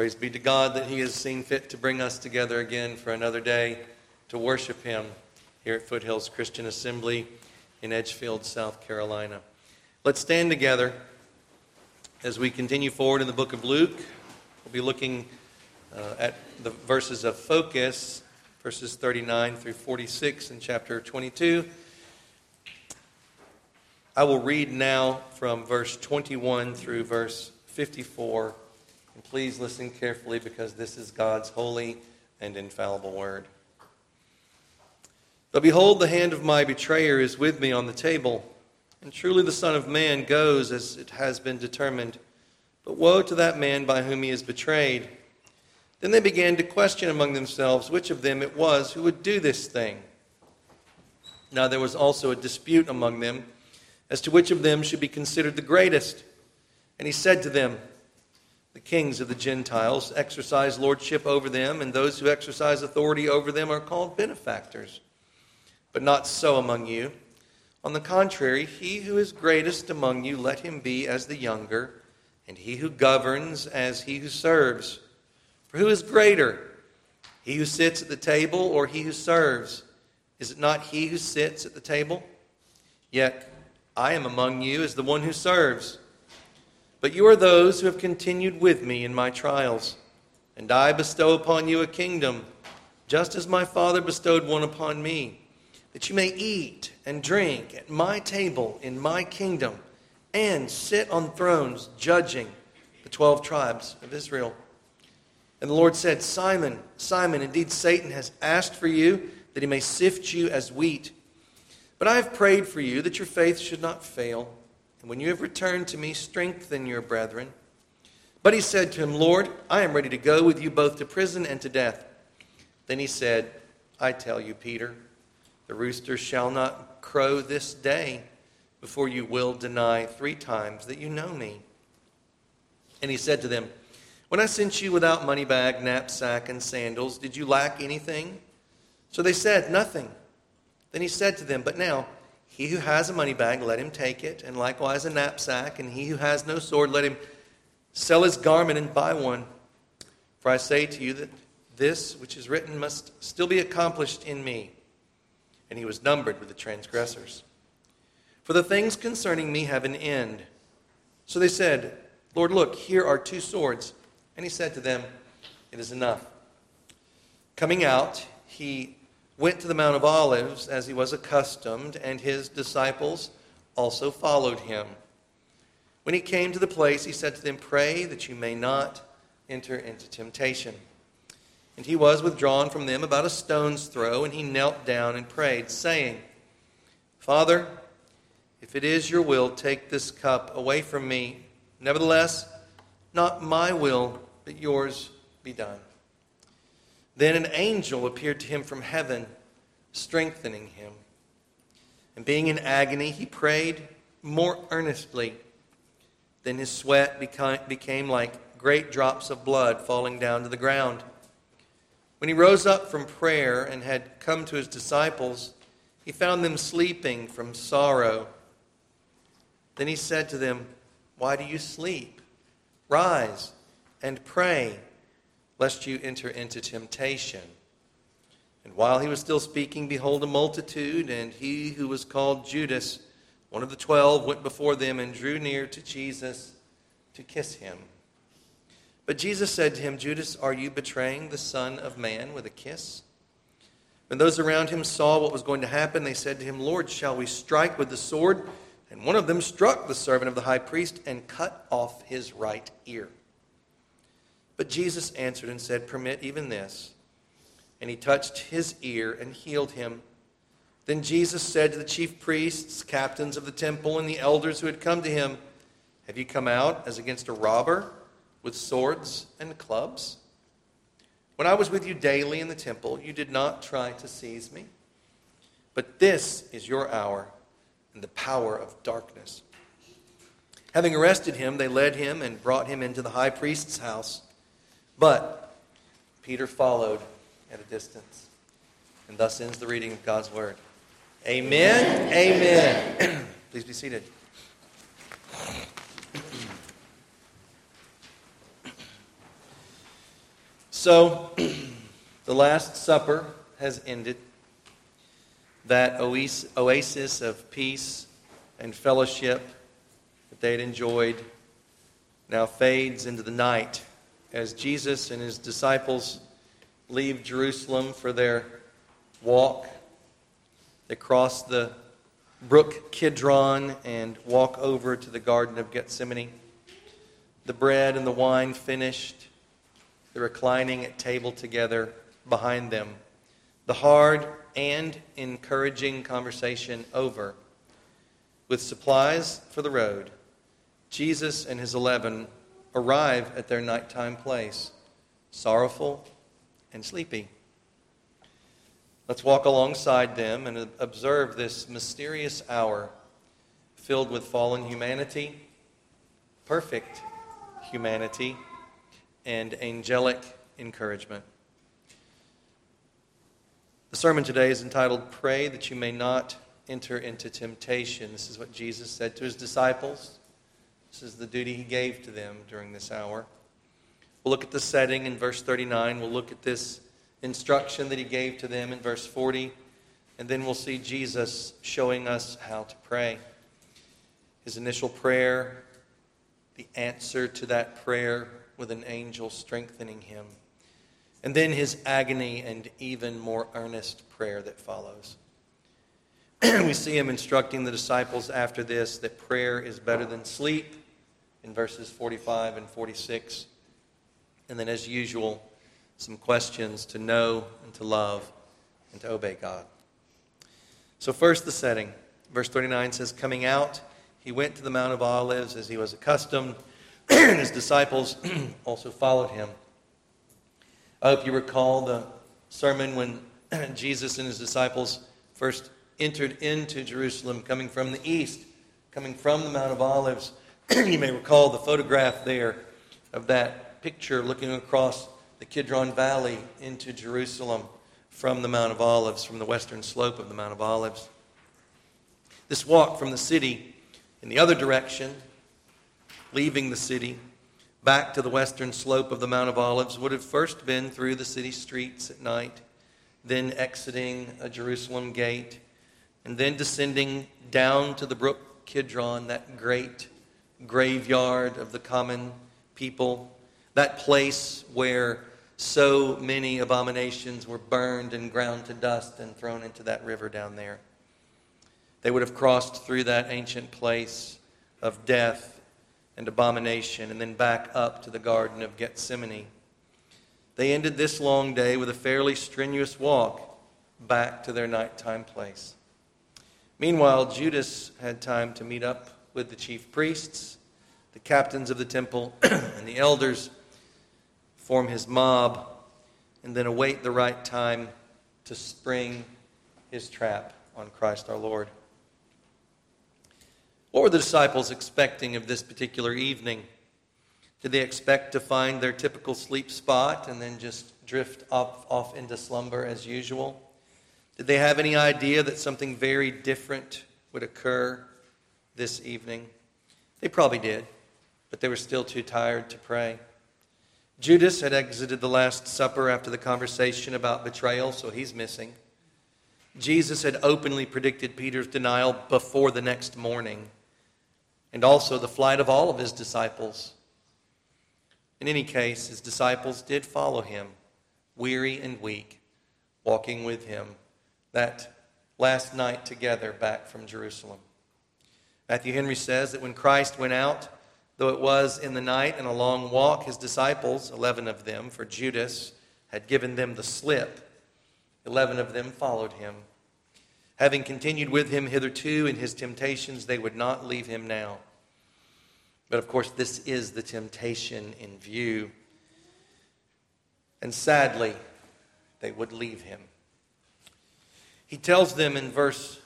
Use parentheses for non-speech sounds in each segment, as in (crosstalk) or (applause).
Praise be to God that He has seen fit to bring us together again for another day to worship Him here at Foothills Christian Assembly in Edgefield, South Carolina. Let's stand together as we continue forward in the book of Luke. We'll be looking uh, at the verses of focus, verses 39 through 46 in chapter 22. I will read now from verse 21 through verse 54 and please listen carefully because this is God's holy and infallible word. But behold, the hand of my betrayer is with me on the table, and truly the Son of Man goes as it has been determined. But woe to that man by whom he is betrayed. Then they began to question among themselves which of them it was who would do this thing. Now there was also a dispute among them as to which of them should be considered the greatest. And he said to them, the kings of the Gentiles exercise lordship over them, and those who exercise authority over them are called benefactors. But not so among you. On the contrary, he who is greatest among you, let him be as the younger, and he who governs as he who serves. For who is greater, he who sits at the table or he who serves? Is it not he who sits at the table? Yet I am among you as the one who serves. But you are those who have continued with me in my trials. And I bestow upon you a kingdom, just as my Father bestowed one upon me, that you may eat and drink at my table in my kingdom, and sit on thrones judging the twelve tribes of Israel. And the Lord said, Simon, Simon, indeed Satan has asked for you that he may sift you as wheat. But I have prayed for you that your faith should not fail. And when you have returned to me, strengthen your brethren. But he said to him, Lord, I am ready to go with you both to prison and to death. Then he said, I tell you, Peter, the rooster shall not crow this day before you will deny three times that you know me. And he said to them, When I sent you without money bag, knapsack, and sandals, did you lack anything? So they said, Nothing. Then he said to them, But now, he who has a money bag, let him take it, and likewise a knapsack. And he who has no sword, let him sell his garment and buy one. For I say to you that this which is written must still be accomplished in me. And he was numbered with the transgressors. For the things concerning me have an end. So they said, Lord, look, here are two swords. And he said to them, It is enough. Coming out, he went to the Mount of Olives as he was accustomed, and his disciples also followed him. When he came to the place, he said to them, Pray that you may not enter into temptation. And he was withdrawn from them about a stone's throw, and he knelt down and prayed, saying, Father, if it is your will, take this cup away from me. Nevertheless, not my will, but yours be done. Then an angel appeared to him from heaven, strengthening him. And being in agony, he prayed more earnestly. Then his sweat became like great drops of blood falling down to the ground. When he rose up from prayer and had come to his disciples, he found them sleeping from sorrow. Then he said to them, Why do you sleep? Rise and pray lest you enter into temptation. And while he was still speaking, behold, a multitude, and he who was called Judas, one of the twelve, went before them and drew near to Jesus to kiss him. But Jesus said to him, Judas, are you betraying the Son of Man with a kiss? When those around him saw what was going to happen, they said to him, Lord, shall we strike with the sword? And one of them struck the servant of the high priest and cut off his right ear. But Jesus answered and said, Permit even this. And he touched his ear and healed him. Then Jesus said to the chief priests, captains of the temple, and the elders who had come to him, Have you come out as against a robber with swords and clubs? When I was with you daily in the temple, you did not try to seize me. But this is your hour and the power of darkness. Having arrested him, they led him and brought him into the high priest's house. But Peter followed at a distance. And thus ends the reading of God's word. Amen. Amen. Amen. (clears throat) Please be seated. So, (clears throat) the Last Supper has ended. That oasis of peace and fellowship that they had enjoyed now fades into the night as Jesus and his disciples leave Jerusalem for their walk. They cross the brook Kidron and walk over to the Garden of Gethsemane. The bread and the wine finished, the reclining at table together behind them, the hard and encouraging conversation over. With supplies for the road, Jesus and his eleven arrive at their nighttime place, sorrowful and sleepy. Let's walk alongside them and observe this mysterious hour filled with fallen humanity, perfect humanity, and angelic encouragement. The sermon today is entitled Pray That You May Not Enter into Temptation. This is what Jesus said to his disciples. This is the duty he gave to them during this hour. We'll look at the setting in verse 39. We'll look at this instruction that he gave to them in verse 40. And then we'll see Jesus showing us how to pray. His initial prayer, the answer to that prayer with an angel strengthening him. And then his agony and even more earnest prayer that follows. (clears throat) we see him instructing the disciples after this that prayer is better than sleep in verses 45 and 46. And then, as usual, some questions to know and to love and to obey God. So, first, the setting. Verse 39 says, Coming out, he went to the Mount of Olives as he was accustomed, (clears throat) and his disciples (clears throat) also followed him. Uh, I hope you recall the sermon when (clears throat) Jesus and his disciples first entered into Jerusalem, coming from the east, coming from the Mount of Olives. (clears throat) you may recall the photograph there of that picture looking across the Kidron Valley into Jerusalem from the Mount of Olives, from the western slope of the Mount of Olives. This walk from the city in the other direction, leaving the city, back to the western slope of the Mount of Olives, would have first been through the city streets at night, then exiting a Jerusalem gate, and then descending down to the brook Kidron, that great graveyard of the common people, that place where so many abominations were burned and ground to dust and thrown into that river down there. They would have crossed through that ancient place of death and abomination and then back up to the Garden of Gethsemane. They ended this long day with a fairly strenuous walk back to their nighttime place. Meanwhile, Judas had time to meet up with the chief priests, the captains of the temple, (clears throat) and the elders, form his mob, and then await the right time to spring his trap on Christ our Lord. What were the disciples expecting of this particular evening? Did they expect to find their typical sleep spot and then just drift off, off into slumber as usual? Did they have any idea that something very different would occur this evening? They probably did, but they were still too tired to pray. Judas had exited the Last Supper after the conversation about betrayal, so he's missing. Jesus had openly predicted Peter's denial before the next morning, and also the flight of all of his disciples. In any case, his disciples did follow him, weary and weak, walking with him that last night together back from Jerusalem. Matthew Henry says that when Christ went out, though it was in the night and a long walk, his disciples, 11 of them, for Judas had given them the slip, 11 of them followed him. Having continued with him hitherto in his temptations, they would not leave him now. But of course, this is the temptation in view. And sadly, they would leave him. He tells them in verse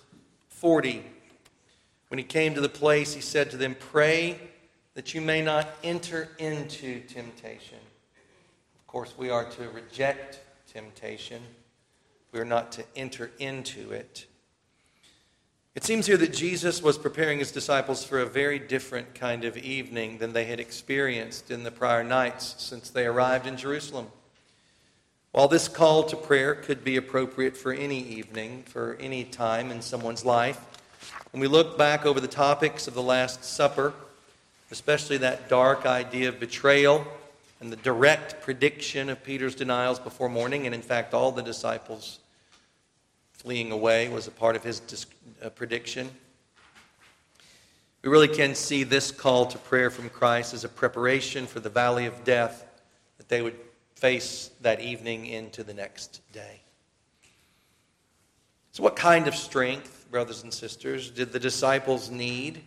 40 when he came to the place, he said to them, Pray that you may not enter into temptation. Of course, we are to reject temptation, we are not to enter into it. It seems here that Jesus was preparing his disciples for a very different kind of evening than they had experienced in the prior nights since they arrived in Jerusalem. While this call to prayer could be appropriate for any evening, for any time in someone's life, when we look back over the topics of the Last Supper, especially that dark idea of betrayal and the direct prediction of Peter's denials before morning, and in fact, all the disciples fleeing away was a part of his uh, prediction. We really can see this call to prayer from Christ as a preparation for the valley of death that they would face that evening into the next day. So, what kind of strength, brothers and sisters, did the disciples need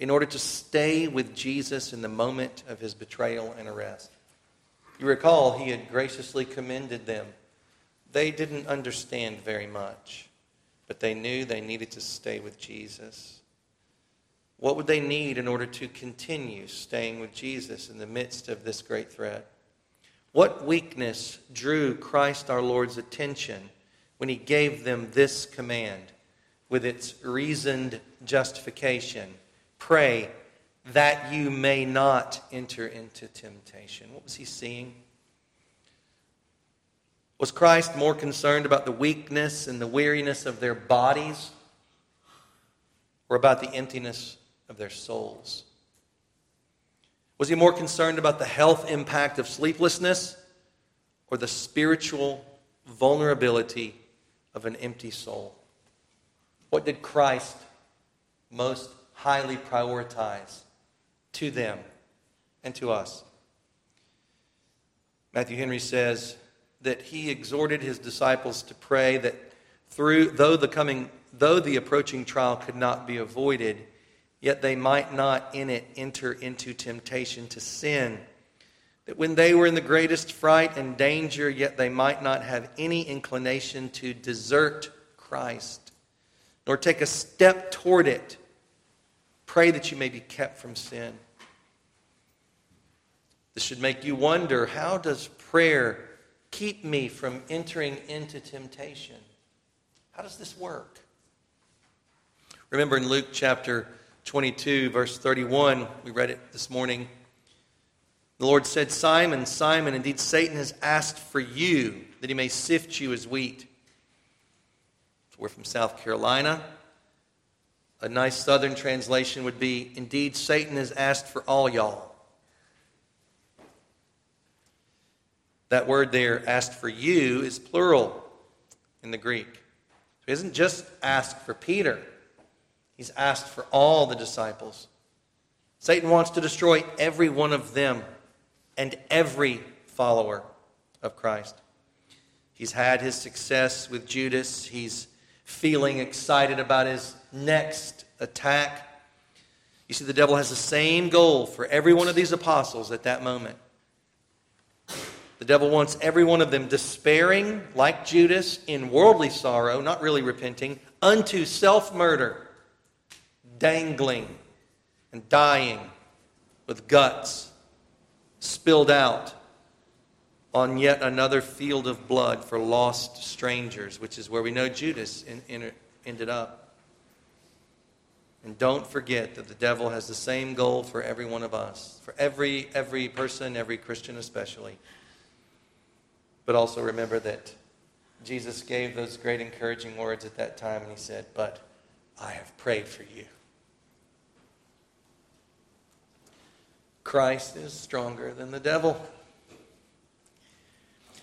in order to stay with Jesus in the moment of his betrayal and arrest? You recall, he had graciously commended them. They didn't understand very much, but they knew they needed to stay with Jesus. What would they need in order to continue staying with Jesus in the midst of this great threat? What weakness drew Christ our Lord's attention when he gave them this command with its reasoned justification? Pray that you may not enter into temptation. What was he seeing? Was Christ more concerned about the weakness and the weariness of their bodies or about the emptiness of their souls? Was he more concerned about the health impact of sleeplessness or the spiritual vulnerability of an empty soul? What did Christ most highly prioritize to them and to us? Matthew Henry says that he exhorted his disciples to pray that through though the coming though the approaching trial could not be avoided yet they might not in it enter into temptation to sin. That when they were in the greatest fright and danger, yet they might not have any inclination to desert Christ, nor take a step toward it. Pray that you may be kept from sin. This should make you wonder how does prayer keep me from entering into temptation? How does this work? Remember in Luke chapter 22, verse 31. We read it this morning. The Lord said, Simon, Simon, indeed Satan has asked for you that he may sift you as wheat. We're from South Carolina. A nice southern translation would be, Indeed, Satan has asked for all y'all. That word there, asked for you, is plural in the Greek. So he hasn't just asked for Peter. He's asked for all the disciples. Satan wants to destroy every one of them and every follower of Christ. He's had his success with Judas. He's feeling excited about his next attack. You see, the devil has the same goal for every one of these apostles at that moment. The devil wants every one of them despairing, like Judas, in worldly sorrow, not really repenting, unto self murder dangling and dying with guts spilled out on yet another field of blood for lost strangers, which is where we know Judas in, in, ended up. And don't forget that the devil has the same goal for every one of us, for every, every person, every Christian especially. But also remember that Jesus gave those great encouraging words at that time, and he said, But I have prayed for you. Christ is stronger than the devil.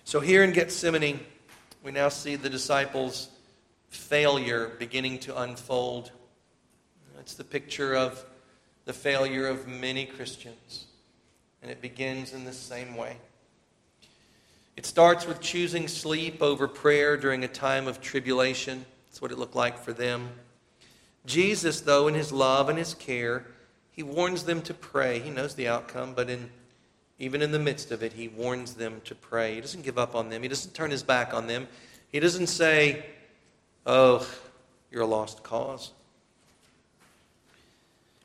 So here in Gethsemane, we now see the disciples' failure beginning to unfold. It's the picture of the failure of many Christians, and it begins in the same way. It starts with choosing sleep over prayer during a time of tribulation. That's what it looked like for them. Jesus, though, in his love and his care, he warns them to pray. He knows the outcome, but in, even in the midst of it, he warns them to pray. He doesn't give up on them, he doesn't turn his back on them. He doesn't say, Oh, you're a lost cause.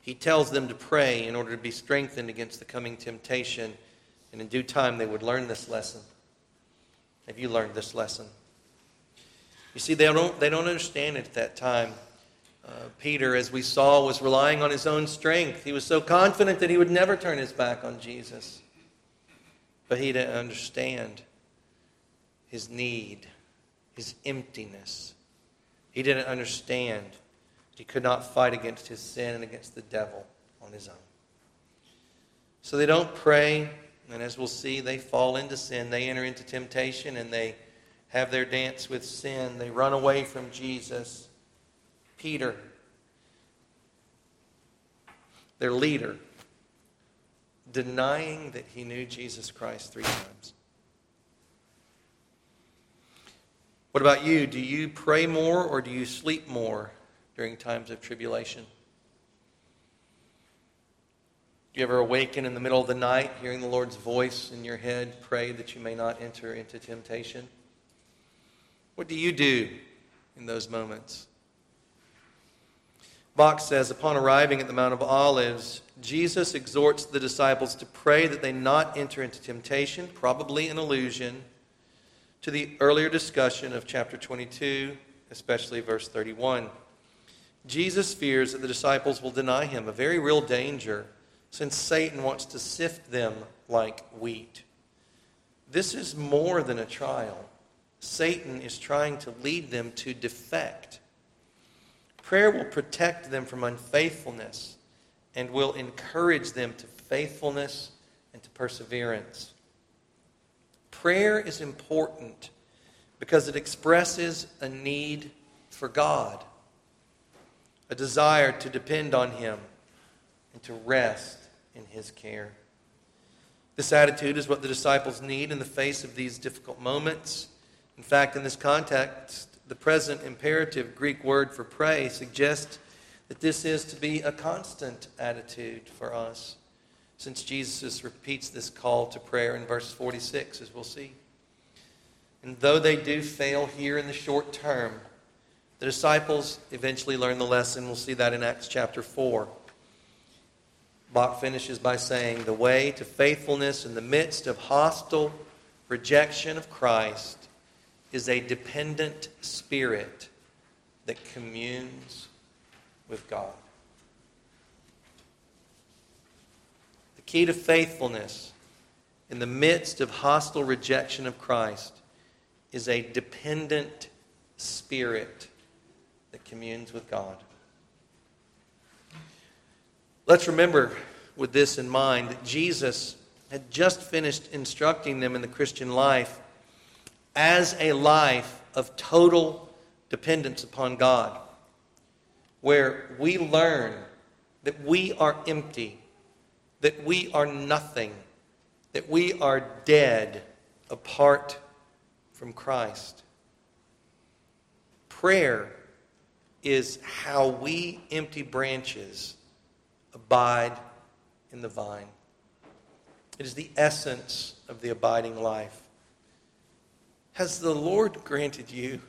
He tells them to pray in order to be strengthened against the coming temptation, and in due time they would learn this lesson. Have you learned this lesson? You see, they don't, they don't understand it at that time. Uh, Peter, as we saw, was relying on his own strength. He was so confident that he would never turn his back on Jesus. But he didn't understand. his need, his emptiness. He didn't understand. He could not fight against his sin and against the devil on his own. So they don't pray, and as we'll see, they fall into sin. They enter into temptation and they have their dance with sin. They run away from Jesus. Peter, their leader, denying that he knew Jesus Christ three times. What about you? Do you pray more or do you sleep more during times of tribulation? Do you ever awaken in the middle of the night hearing the Lord's voice in your head, pray that you may not enter into temptation? What do you do in those moments? Bock says, upon arriving at the Mount of Olives, Jesus exhorts the disciples to pray that they not enter into temptation, probably an allusion to the earlier discussion of chapter 22, especially verse 31. Jesus fears that the disciples will deny him, a very real danger, since Satan wants to sift them like wheat. This is more than a trial. Satan is trying to lead them to defect Prayer will protect them from unfaithfulness and will encourage them to faithfulness and to perseverance. Prayer is important because it expresses a need for God, a desire to depend on Him and to rest in His care. This attitude is what the disciples need in the face of these difficult moments. In fact, in this context, the present imperative Greek word for pray suggests that this is to be a constant attitude for us, since Jesus repeats this call to prayer in verse 46, as we'll see. And though they do fail here in the short term, the disciples eventually learn the lesson. We'll see that in Acts chapter 4. Bock finishes by saying, The way to faithfulness in the midst of hostile rejection of Christ is a dependent spirit that communes with God. The key to faithfulness in the midst of hostile rejection of Christ is a dependent spirit that communes with God. Let's remember, with this in mind, that Jesus had just finished instructing them in the Christian life as a life of total dependence upon God, where we learn that we are empty, that we are nothing, that we are dead apart from Christ. Prayer is how we empty branches abide in the vine. It is the essence of the abiding life. Has the Lord granted you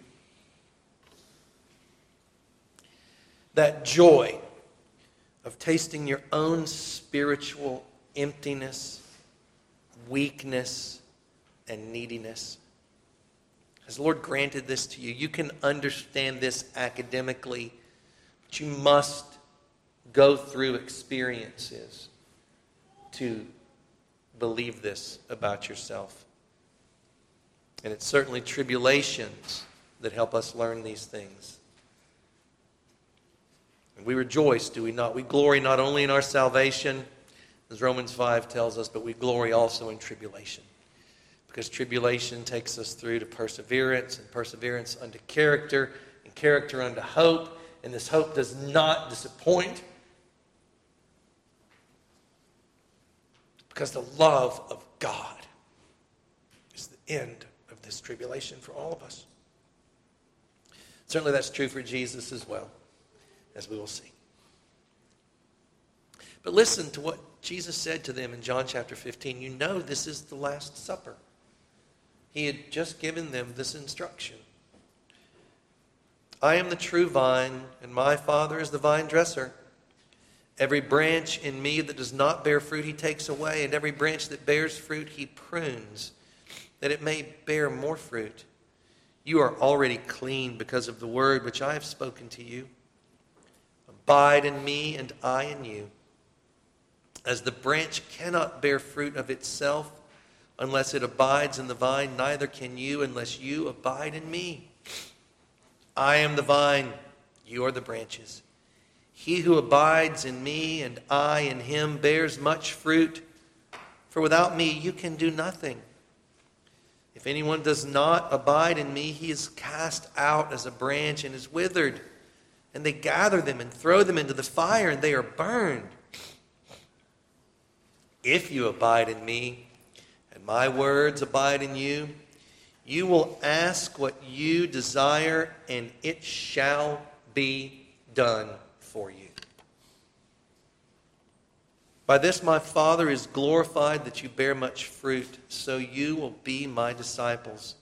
that joy of tasting your own spiritual emptiness, weakness, and neediness? Has the Lord granted this to you? You can understand this academically, but you must go through experiences to believe this about yourself. And it's certainly tribulations that help us learn these things. And we rejoice, do we not? We glory not only in our salvation, as Romans 5 tells us, but we glory also in tribulation. Because tribulation takes us through to perseverance, and perseverance unto character, and character unto hope. And this hope does not disappoint. Because the love of God is the end this tribulation for all of us. Certainly, that's true for Jesus as well, as we will see. But listen to what Jesus said to them in John chapter 15. You know, this is the Last Supper. He had just given them this instruction I am the true vine, and my Father is the vine dresser. Every branch in me that does not bear fruit, he takes away, and every branch that bears fruit, he prunes that it may bear more fruit. You are already clean because of the word which I have spoken to you. Abide in me, and I in you. As the branch cannot bear fruit of itself unless it abides in the vine, neither can you unless you abide in me. I am the vine, you are the branches. He who abides in me and I in him bears much fruit, for without me you can do nothing. If anyone does not abide in me, he is cast out as a branch and is withered. And they gather them and throw them into the fire, and they are burned. If you abide in me, and my words abide in you, you will ask what you desire, and it shall be done for you. By this my Father is glorified that you bear much fruit, so you will be my disciples.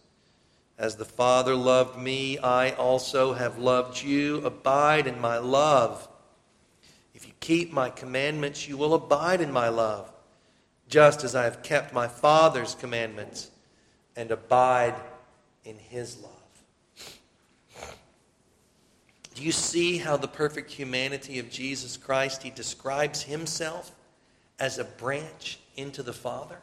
As the Father loved me, I also have loved you. Abide in my love. If you keep my commandments, you will abide in my love, just as I have kept my Father's commandments and abide in his love. Do you see how the perfect humanity of Jesus Christ, he describes himself as a branch into the Father?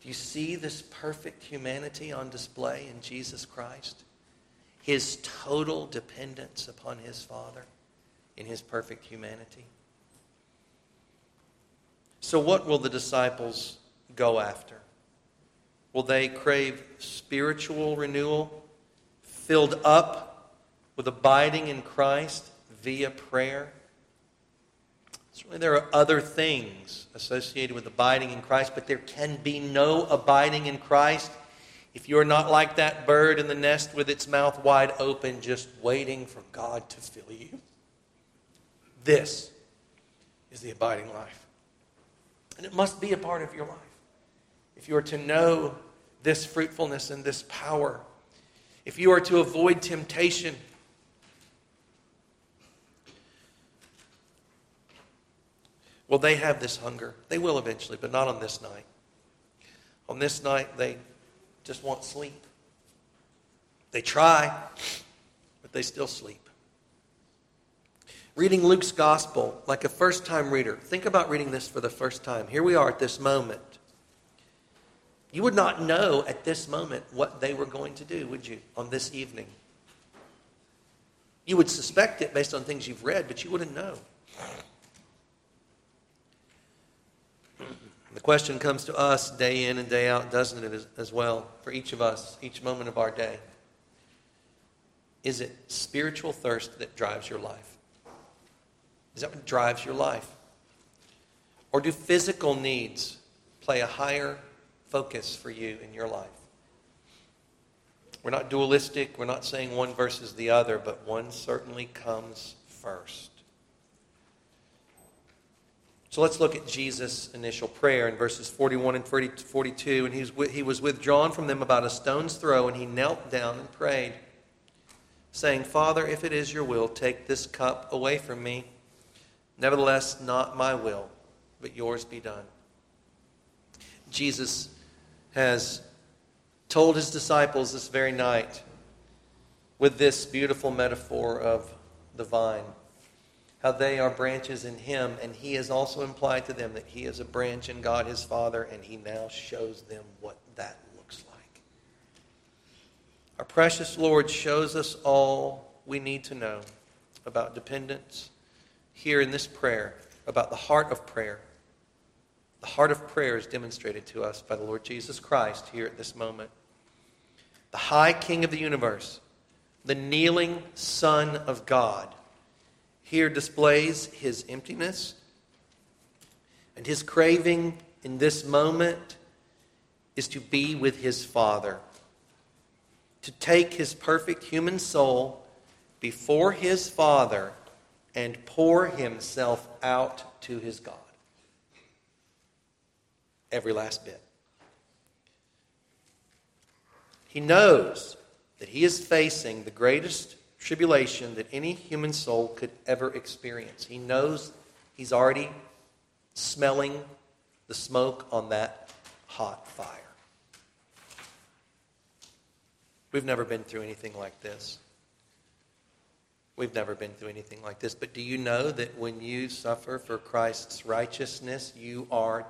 Do you see this perfect humanity on display in Jesus Christ? His total dependence upon his Father in his perfect humanity. So, what will the disciples go after? Will they crave spiritual renewal, filled up with abiding in Christ via prayer? Certainly, there are other things associated with abiding in Christ, but there can be no abiding in Christ if you're not like that bird in the nest with its mouth wide open, just waiting for God to fill you. This is the abiding life. And it must be a part of your life. If you are to know this fruitfulness and this power, if you are to avoid temptation, Well, they have this hunger. They will eventually, but not on this night. On this night, they just want sleep. They try, but they still sleep. Reading Luke's gospel like a first time reader, think about reading this for the first time. Here we are at this moment. You would not know at this moment what they were going to do, would you, on this evening? You would suspect it based on things you've read, but you wouldn't know. The question comes to us day in and day out, doesn't it, as, well, for each of us, each moment of our day? Is it spiritual thirst that drives your life? Is that what drives your life? Or do physical needs play a higher focus for you in your life? We're not dualistic. We're not saying one versus the other, but one certainly comes first. So let's look at Jesus' initial prayer in verses 41 and 42. And he was withdrawn from them about a stone's throw, and he knelt down and prayed, saying, Father, if it is your will, take this cup away from me. Nevertheless, not my will, but yours be done. Jesus has told his disciples this very night with this beautiful metaphor of the vine how they are branches in him, and he has also implied to them that he is a branch in God his Father, and he now shows them what that looks like. Our precious Lord shows us all we need to know about dependence here in this prayer, about the heart of prayer. The heart of prayer is demonstrated to us by the Lord Jesus Christ here at this moment. The high King of the universe, the kneeling Son of God here displays his emptiness and his craving in this moment is to be with his Father, to take his perfect human soul before his Father and pour himself out to his God. Every last bit. He knows that he is facing the greatest tribulation that any human soul could ever experience. He knows he's already smelling the smoke on that hot fire. We've never been through anything like this. We've never been through anything like this. But do you know that when you suffer for Christ's righteousness, you are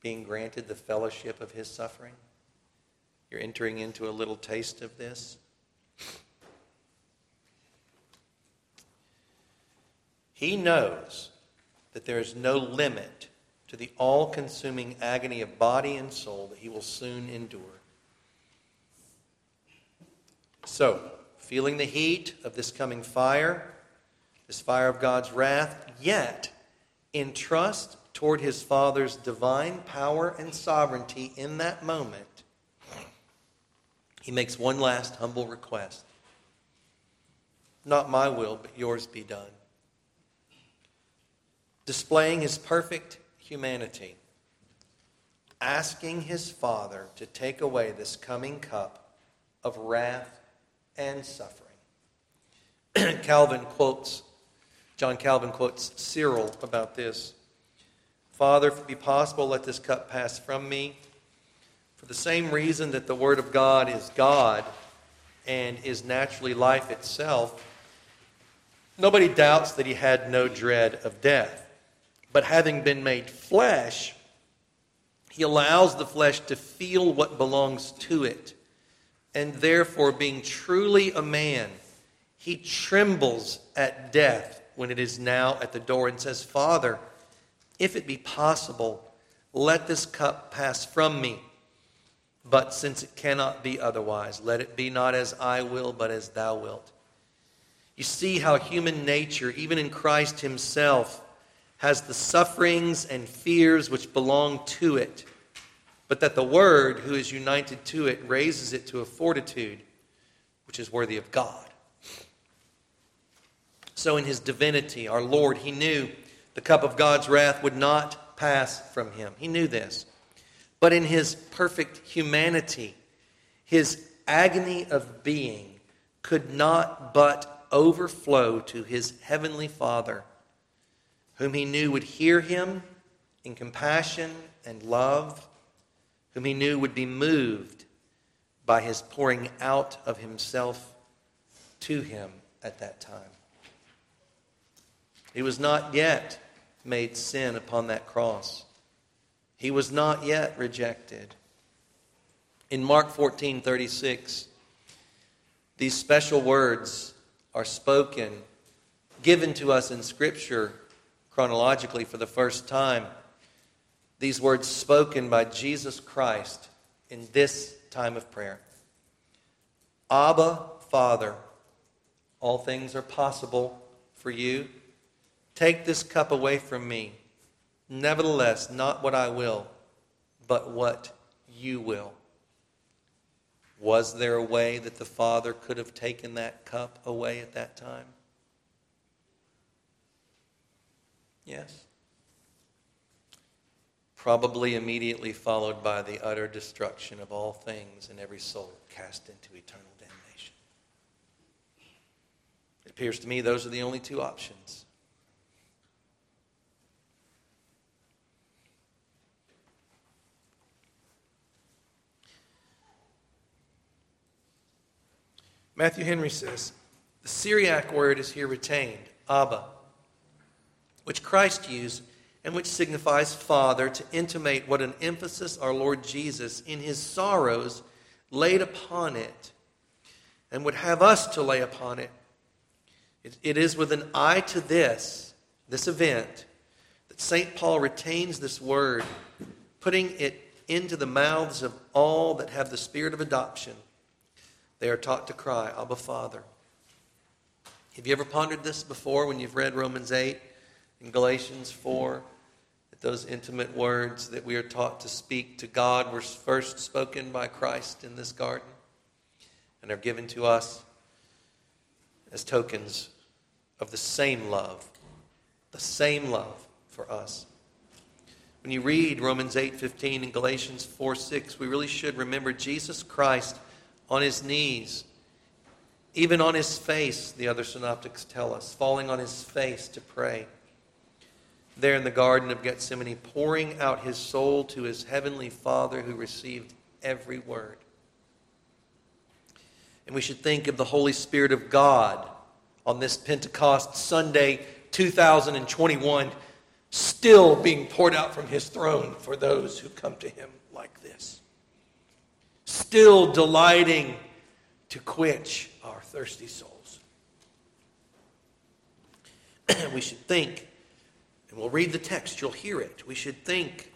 being granted the fellowship of his suffering? You're entering into a little taste of this. He knows that there is no limit to the all consuming agony of body and soul that he will soon endure. So, feeling the heat of this coming fire, this fire of God's wrath, yet in trust toward his Father's divine power and sovereignty in that moment, he makes one last humble request Not my will, but yours be done. Displaying his perfect humanity, asking his Father to take away this coming cup of wrath and suffering. (clears throat) Calvin quotes, John Calvin quotes Cyril about this. Father, if it be possible, let this cup pass from me. For the same reason that the Word of God is God and is naturally life itself, nobody doubts that he had no dread of death. But having been made flesh, he allows the flesh to feel what belongs to it and therefore, being truly a man, he trembles at death when it is now at the door and says, Father, if it be possible, let this cup pass from me. But since it cannot be otherwise, let it be not as I will, but as thou wilt. You see how human nature, even in Christ himself, has the sufferings and fears which belong to it but that the Word, who is united to it, raises it to a fortitude which is worthy of God. So, in his divinity, our Lord, he knew the cup of God's wrath would not pass from him. He knew this. But in his perfect humanity, his agony of being could not but overflow to his heavenly Father, whom he knew would hear him in compassion and love whom he knew would be moved by his pouring out of himself to him at that time. He was not yet made sin upon that cross. He was not yet rejected. In Mark 14 36, these special words are spoken, given to us in Scripture chronologically for the first time these words spoken by Jesus Christ in this time of prayer Abba, Father, all things are possible for you. Take this cup away from me. Nevertheless, not what I will, but what you will. Was there a way that the Father could have taken that cup away at that time? Yes probably immediately followed by the utter destruction of all things and every soul cast into eternal damnation. It appears to me those are the only two options. Matthew Henry says the Syriac word is here retained, Abba, which Christ used and which signifies Father, to intimate what an emphasis our Lord Jesus, in his sorrows, laid upon it and would have us to lay upon it. it, it is with an eye to this, this event, that St. Paul retains this word, putting it into the mouths of all that have the spirit of adoption. They are taught to cry, Abba, Father. Have you ever pondered this before when you've read Romans 8 and Galatians 4? that those intimate words that we are taught to speak to God were first spoken by Christ in this garden and are given to us as tokens of the same love, the same love for us. When you read Romans 8:15 and Galatians 4:6, we really should remember Jesus Christ on his knees, even on his face, the other synoptics tell us, falling on his face to pray there in the Garden of Gethsemane, pouring out his soul to his heavenly Father who received every word. And we should think of the Holy Spirit of God on this Pentecost Sunday 2021 still being poured out from his throne for those who come to him like this. Still delighting to quench our thirsty souls. (clears throat) we should think, and we'll read the text, you'll hear it. We should think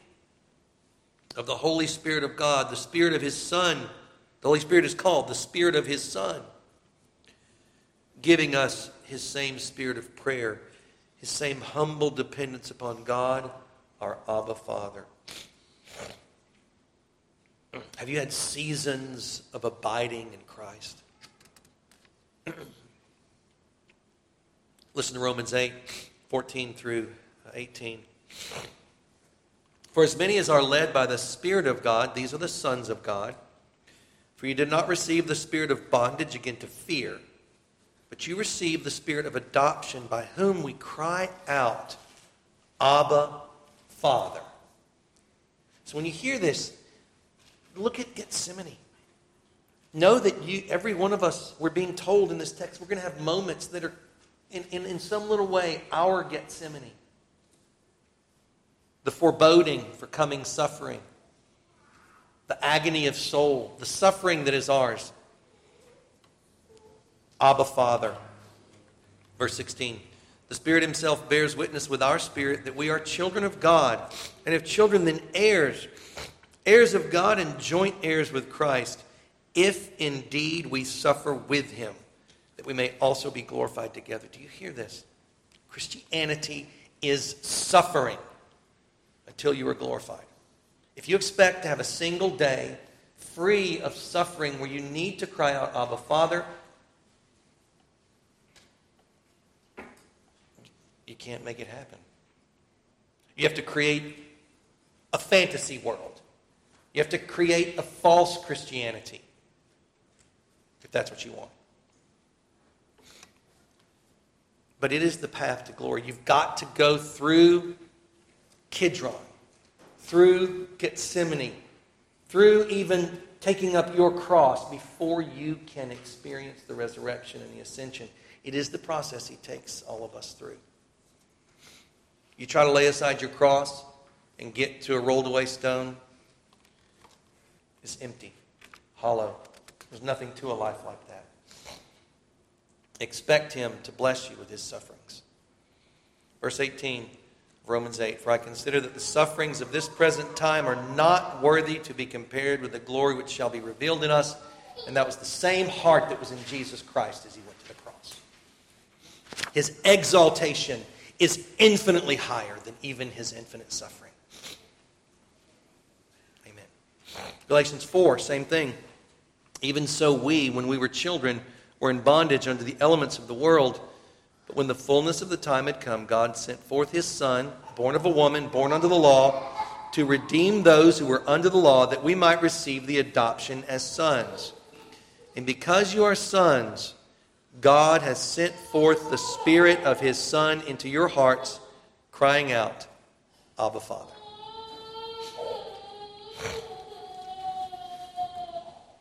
of the Holy Spirit of God, the Spirit of His Son. The Holy Spirit is called the Spirit of His Son, giving us His same spirit of prayer, His same humble dependence upon God, our Abba Father. Have you had seasons of abiding in Christ? (clears throat) Listen to Romans 8, 14 through 18. For as many as are led by the Spirit of God, these are the sons of God. For you did not receive the spirit of bondage again to fear, but you received the spirit of adoption by whom we cry out, Abba, Father. So when you hear this, look at Gethsemane. Know that you, every one of us, we're being told in this text, we're going to have moments that are, in, in, in some little way, our Gethsemane the foreboding for coming suffering, the agony of soul, the suffering that is ours. Abba, Father. Verse 16. The Spirit Himself bears witness with our spirit that we are children of God, and if children, then heirs, heirs of God and joint heirs with Christ, if indeed we suffer with Him, that we may also be glorified together. Do you hear this? Christianity is suffering until you are glorified. If you expect to have a single day free of suffering where you need to cry out, Abba, Father, you can't make it happen. You have to create a fantasy world. You have to create a false Christianity, if that's what you want. But it is the path to glory. You've got to go through Kidron through Gethsemane, through even taking up your cross before you can experience the resurrection and the ascension. It is the process He takes all of us through. You try to lay aside your cross and get to a rolled away stone, it's empty, hollow. There's nothing to a life like that. Expect Him to bless you with His sufferings. Verse 18 Romans 8. For I consider that the sufferings of this present time are not worthy to be compared with the glory which shall be revealed in us. And that was the same heart that was in Jesus Christ as he went to the cross. His exaltation is infinitely higher than even his infinite suffering. Amen. Galatians 4, same thing. Even so, we, when we were children, were in bondage under the elements of the world. But when the fullness of the time had come, God sent forth his Son, born of a woman, born under the law, to redeem those who were under the law, that we might receive the adoption as sons. And because you are sons, God has sent forth the Spirit of his Son into your hearts, crying out, Abba, Father.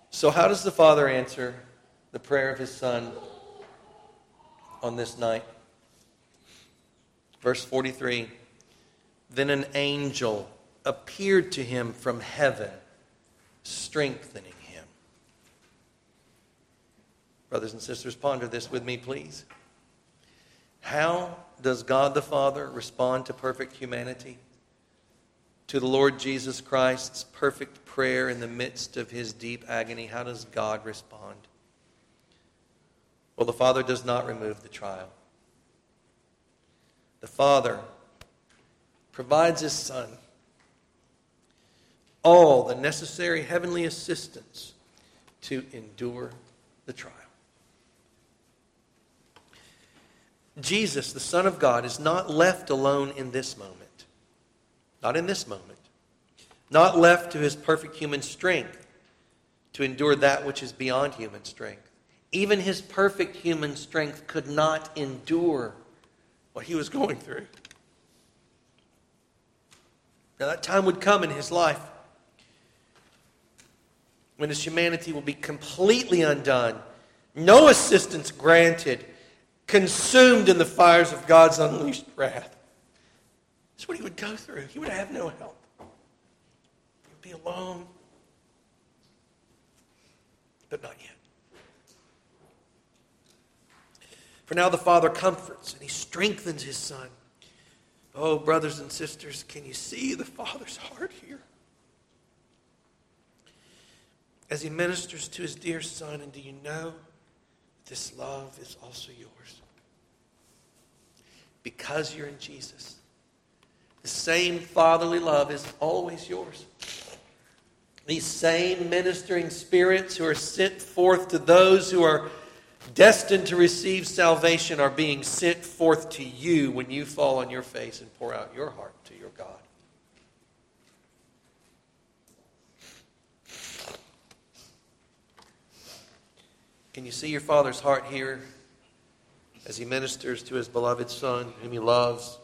So, how does the Father answer the prayer of his Son on this night. Verse 43 Then an angel appeared to him from heaven, strengthening him. Brothers and sisters, ponder this with me, please. How does God the Father respond to perfect humanity? To the Lord Jesus Christ's perfect prayer in the midst of his deep agony, how does God respond? Well, the Father does not remove the trial. The Father provides His Son all the necessary heavenly assistance to endure the trial. Jesus, the Son of God, is not left alone in this moment. Not in this moment. Not left to his perfect human strength to endure that which is beyond human strength. Even his perfect human strength could not endure what he was going through. Now, that time would come in his life when his humanity will be completely undone, no assistance granted, consumed in the fires of God's unleashed wrath. That's what he would go through. He would have no help. He would be alone. But not yet. For now the Father comforts and he strengthens his Son. Oh, brothers and sisters, can you see the Father's heart here? As he ministers to his dear Son, and do you know this love is also yours? Because you're in Jesus. The same fatherly love is always yours. These same ministering spirits who are sent forth to those who are destined to receive salvation are being sent forth to you when you fall on your face and pour out your heart to your God. Can you see your Father's heart here as he ministers to his beloved Son, whom he loves?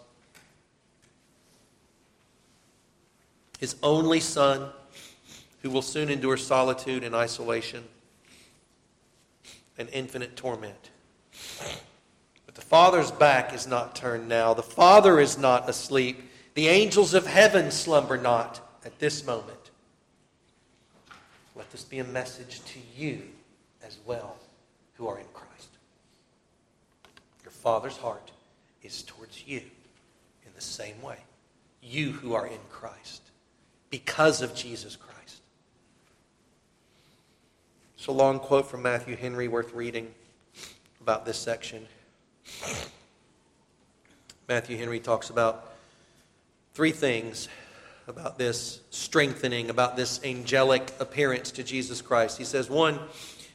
His only Son, who will soon endure solitude and isolation and infinite torment. But the Father's back is not turned now. The Father is not asleep. The angels of heaven slumber not at this moment. Let this be a message to you as well who are in Christ. Your Father's heart is towards you in the same way. You who are in Christ because of Jesus Christ. So, a long quote from Matthew Henry worth reading about this section. Matthew Henry talks about three things about this strengthening, about this angelic appearance to Jesus Christ. He says, one,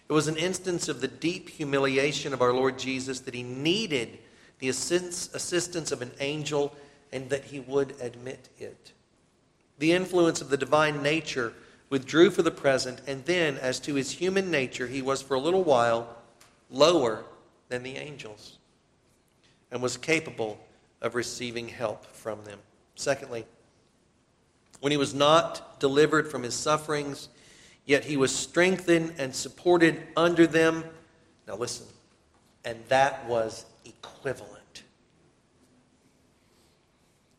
it was an instance of the deep humiliation of our Lord Jesus that he needed the assistance of an angel and that he would admit it. The influence of the divine nature withdrew for the present, and then, as to his human nature, he was for a little while lower than the angels and was capable of receiving help from them. Secondly, when he was not delivered from his sufferings, yet he was strengthened and supported under them. Now listen, and that was equivalent.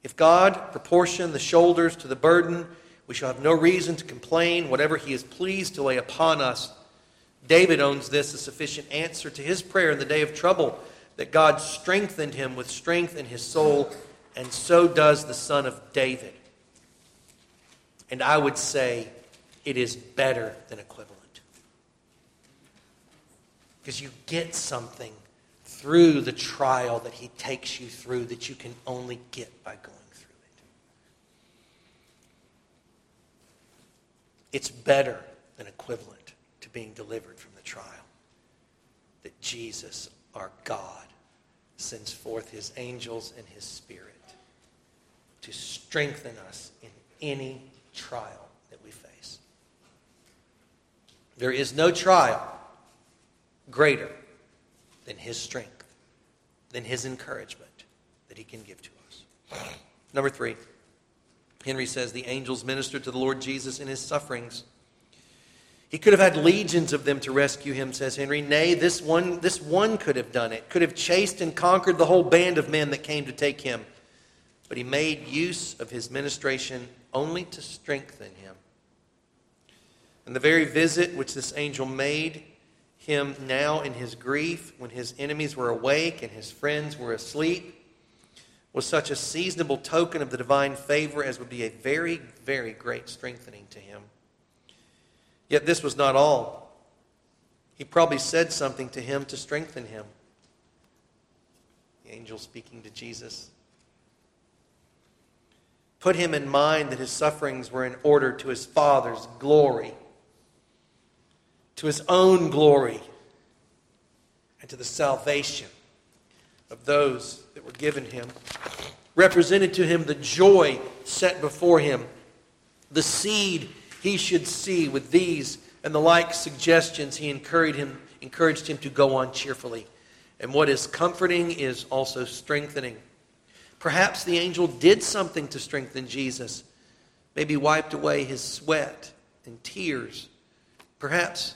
If God proportioned the shoulders to the burden, we shall have no reason to complain, whatever he is pleased to lay upon us. David owns this a sufficient answer to his prayer in the day of trouble that God strengthened him with strength in his soul, and so does the Son of David. And I would say it is better than equivalent. Because you get something through the trial that he takes you through that you can only get by going. It's better than equivalent to being delivered from the trial. That Jesus, our God, sends forth his angels and his spirit to strengthen us in any trial that we face. There is no trial greater than his strength, than his encouragement that he can give to us. Number three. Henry says the angels ministered to the Lord Jesus in his sufferings. He could have had legions of them to rescue him, says Henry. Nay, this one, this one could have done it, could have chased and conquered the whole band of men that came to take him. But he made use of his ministration only to strengthen him. And the very visit which this angel made him now in his grief, when his enemies were awake and his friends were asleep, was such a seasonable token of the divine favor as would be a very, very great strengthening to him. Yet this was not all. He probably said something to him to strengthen him. The angel speaking to Jesus. Put him in mind that his sufferings were in order to his Father's glory, to his own glory, and to the salvation of those that were given him, represented to him the joy set before him, the seed he should see with these and the like suggestions he encouraged him, encouraged him to go on cheerfully. And what is comforting is also strengthening. Perhaps the angel did something to strengthen Jesus, maybe wiped away his sweat and tears, perhaps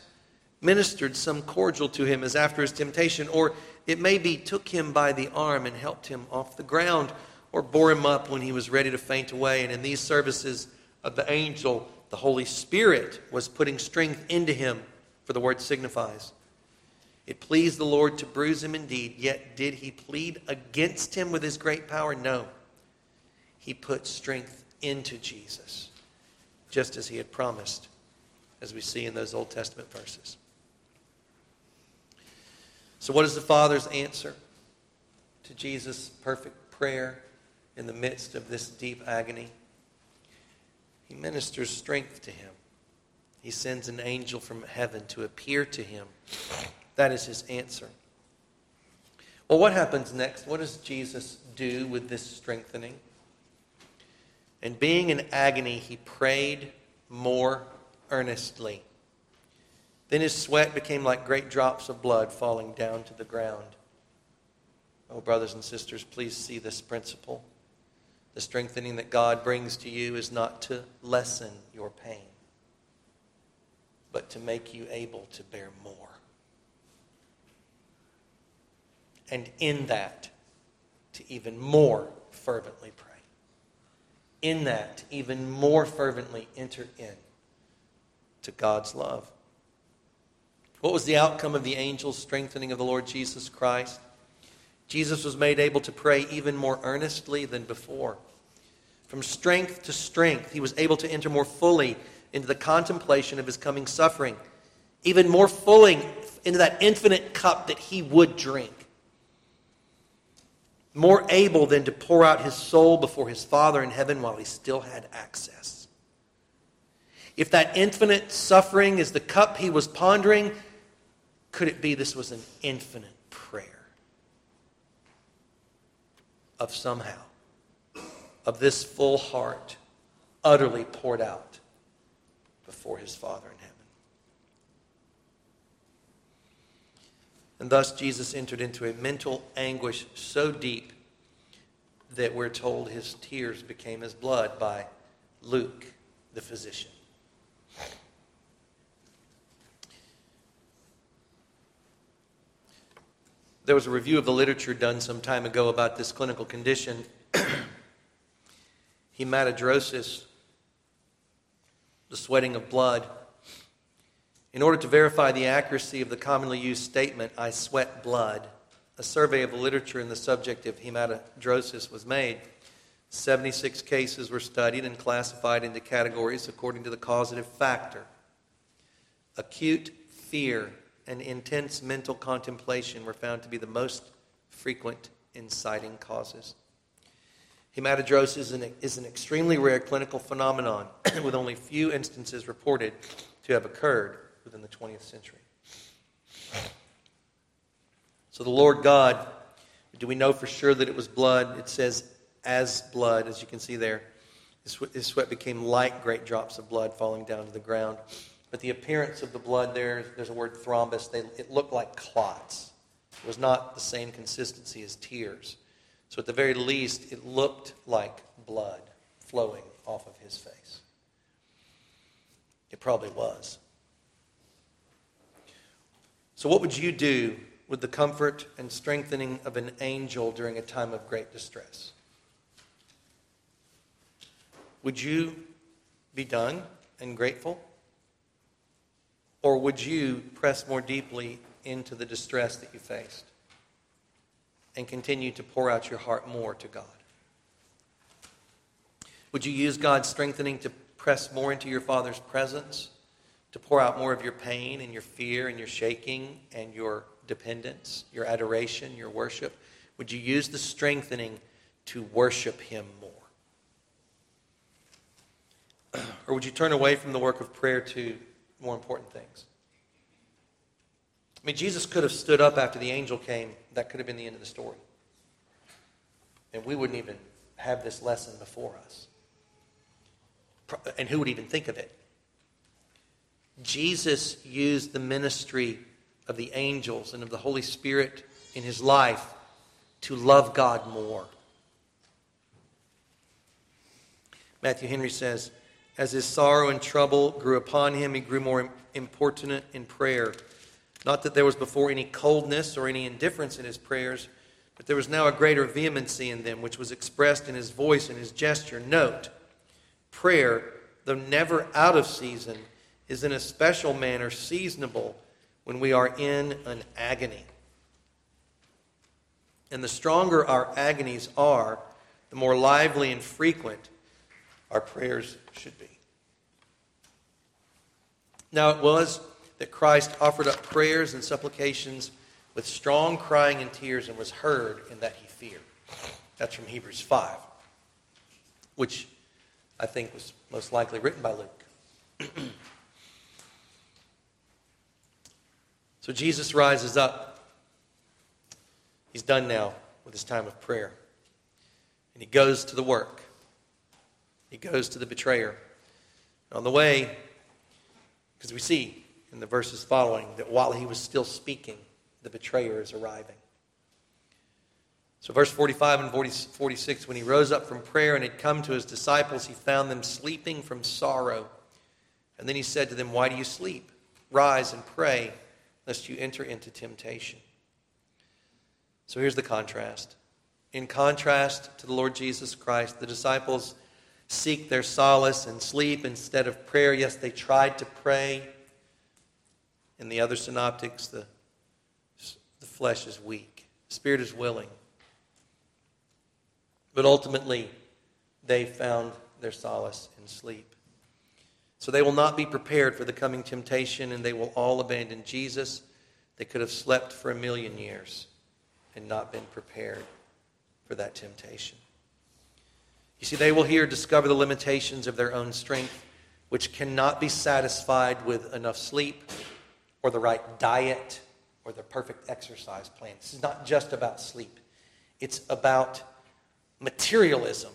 ministered some cordial to him as after his temptation, or it maybe took him by the arm and helped him off the ground, or bore him up when he was ready to faint away. And in these services of the angel, the Holy Spirit was putting strength into him, for the word signifies. It pleased the Lord to bruise him indeed, yet did he plead against him with his great power? No. He put strength into Jesus, just as he had promised, as we see in those Old Testament verses. So, what is the Father's answer to Jesus' perfect prayer in the midst of this deep agony? He ministers strength to him. He sends an angel from heaven to appear to him that is his answer. Well, what happens next? What does Jesus do with this strengthening? And being in agony, he prayed more earnestly. Then his sweat became like great drops of blood falling down to the ground. Oh, brothers and sisters, please see this principle. The strengthening that God brings to you is not to lessen your pain, but to make you able to bear more. and in that to even more fervently pray. In that, even more fervently enter in to God's love. What was the outcome of the angel's strengthening of the Lord Jesus Christ? Jesus was made able to pray even more earnestly than before. From strength to strength, he was able to enter more fully into the contemplation of his coming suffering, even more fully into that infinite cup that he would drink more able than to pour out his soul before his Father in heaven while he still had access. If that infinite suffering is the cup he was pondering, could it be this was an infinite prayer of somehow, of this full heart utterly poured out before his Father in heaven? And thus, Jesus entered into a mental anguish so deep that we're told his tears became his blood by Luke, the physician. There was a review of the literature done some time ago about this clinical condition, (clears throat) hematidrosis, the sweating of blood. In order to verify the accuracy of the commonly used statement, I sweat blood, a survey of the literature in the subject of hematidrosis was made. 76 cases were studied and classified into categories according to the causative factor. Acute fear and intense mental contemplation were found to be the most frequent inciting causes. Hematidrosis is an, is an extremely rare clinical phenomenon (clears throat) with only few instances reported to have occurred within the 20th century. So the Lord God, do we know for sure that it was blood? It says, as blood, as you can see there. His sweat became like great drops of blood falling down to the ground. But the appearance of the blood there, there's a word thrombus, they, it looked like clots. It was not the same consistency as tears. So at the very least, it looked like blood flowing off of his face. It probably was. So, what would you do with the comfort and strengthening of an angel during a time of great distress? Would you be done and grateful? Or would you press more deeply into the distress that you faced and continue to pour out your heart more to God? Would you use God's strengthening to press more into your Father's presence? to pour out more of your pain and your fear and your shaking and your dependence, your adoration, your worship? Would you use the strengthening to worship Him more? (clears throat) Or would you turn away from the work of prayer to more important things? I mean, Jesus could have stood up after the angel came. That could have been the end of the story. And we wouldn't even have this lesson before us. And who would even think of it? Jesus used the ministry of the angels and of the Holy Spirit in his life to love God more. Matthew Henry says, As his sorrow and trouble grew upon him, he grew more importunate in prayer. Not that there was before any coldness or any indifference in his prayers, but there was now a greater vehemency in them, which was expressed in his voice and his gesture. Note, prayer, though never out of season, is in a special manner seasonable when we are in an agony. And the stronger our agonies are, the more lively and frequent our prayers should be. Now it was that Christ offered up prayers and supplications with strong crying and tears and was heard in that he feared. That's from Hebrews 5, which I think was most likely written by Luke. (clears throat) so Jesus rises up. He's done now with his time of prayer. And he goes to the work. He goes to the betrayer. On the way, because we see in the verses following that while he was still speaking, the betrayer is arriving. So, verse 45 and 40, 46 when he rose up from prayer and had come to his disciples, he found them sleeping from sorrow. And then he said to them, Why do you sleep? Rise and pray, lest you enter into temptation. So, here's the contrast. In contrast to the Lord Jesus Christ, the disciples seek their solace and sleep instead of prayer. Yes, they tried to pray. In the other synoptics, the the flesh is weak, the spirit is willing. But ultimately, they found their solace in sleep. So they will not be prepared for the coming temptation, and they will all abandon Jesus. They could have slept for a million years and not been prepared for that temptation. You see, they will here discover the limitations of their own strength, which cannot be satisfied with enough sleep or the right diet or the perfect exercise plan. This is not just about sleep, it's about materialism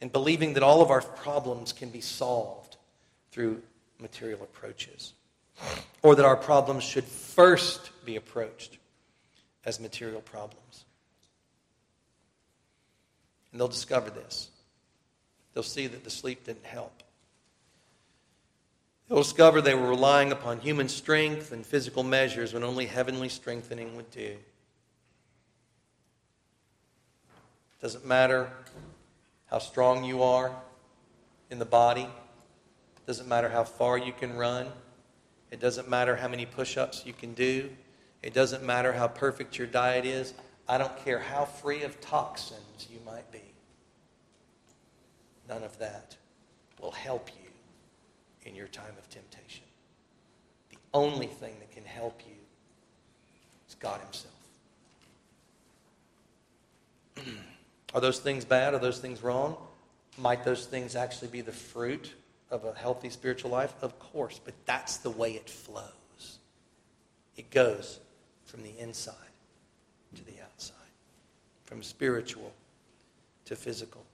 and believing that all of our problems can be solved through material approaches, or that our problems should first be approached as material problems. And they'll discover this. They'll see that the sleep didn't help. They'll discover they were relying upon human strength and physical measures when only heavenly strengthening would do. It doesn't matter how strong you are in the body. It doesn't matter how far you can run. It doesn't matter how many push ups you can do. It doesn't matter how perfect your diet is. I don't care how free of toxins you might be. None of that will help you in your time of temptation. The only thing that can help you is God Himself. (clears throat) Are those things bad? Are those things wrong? Might those things actually be the fruit of a healthy spiritual life? Of course, but that's the way it flows. It goes from the inside to the outside, from spiritual to physical.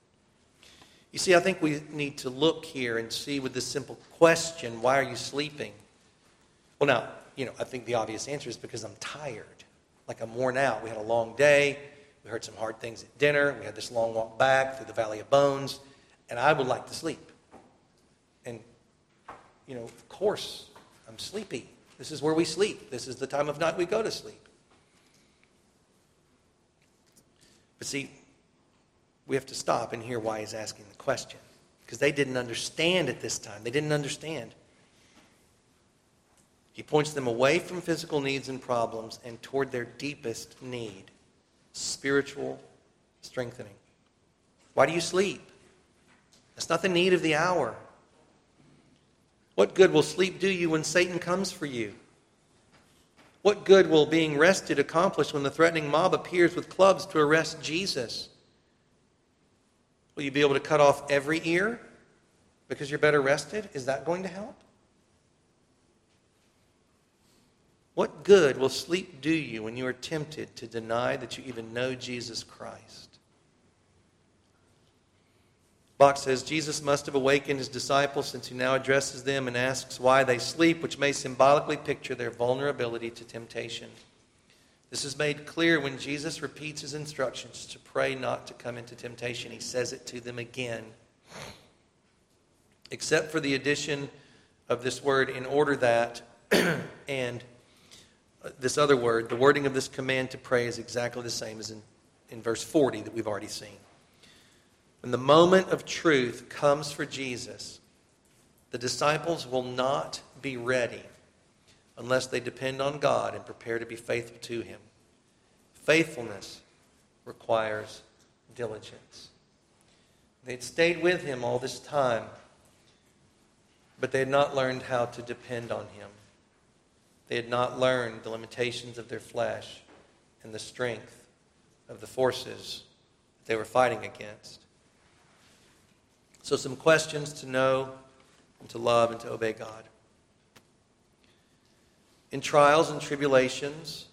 You see, I think we need to look here and see with this simple question why are you sleeping? Well, now, you know, I think the obvious answer is because I'm tired. Like I'm worn out. We had a long day. We heard some hard things at dinner. We had this long walk back through the Valley of Bones. And I would like to sleep. And, you know, of course, I'm sleepy. This is where we sleep. This is the time of night we go to sleep. But see, we have to stop and hear why he's asking the question. Because they didn't understand at this time. They didn't understand. He points them away from physical needs and problems and toward their deepest need spiritual strengthening. Why do you sleep? That's not the need of the hour. What good will sleep do you when Satan comes for you? What good will being rested accomplish when the threatening mob appears with clubs to arrest Jesus? Will you be able to cut off every ear because you're better rested? Is that going to help? What good will sleep do you when you are tempted to deny that you even know Jesus Christ? Bock says Jesus must have awakened his disciples since he now addresses them and asks why they sleep, which may symbolically picture their vulnerability to temptation. This is made clear when Jesus repeats his instructions to pray not to come into temptation. He says it to them again. Except for the addition of this word, in order that, (clears throat) and uh, this other word, the wording of this command to pray is exactly the same as in, in verse 40 that we've already seen. When the moment of truth comes for Jesus, the disciples will not be ready unless they depend on God and prepare to be faithful to Him. Faithfulness requires diligence. They'd stayed with Him all this time, but they had not learned how to depend on Him. They had not learned the limitations of their flesh and the strength of the forces they were fighting against. So, some questions to know and to love and to obey God. In trials and tribulations,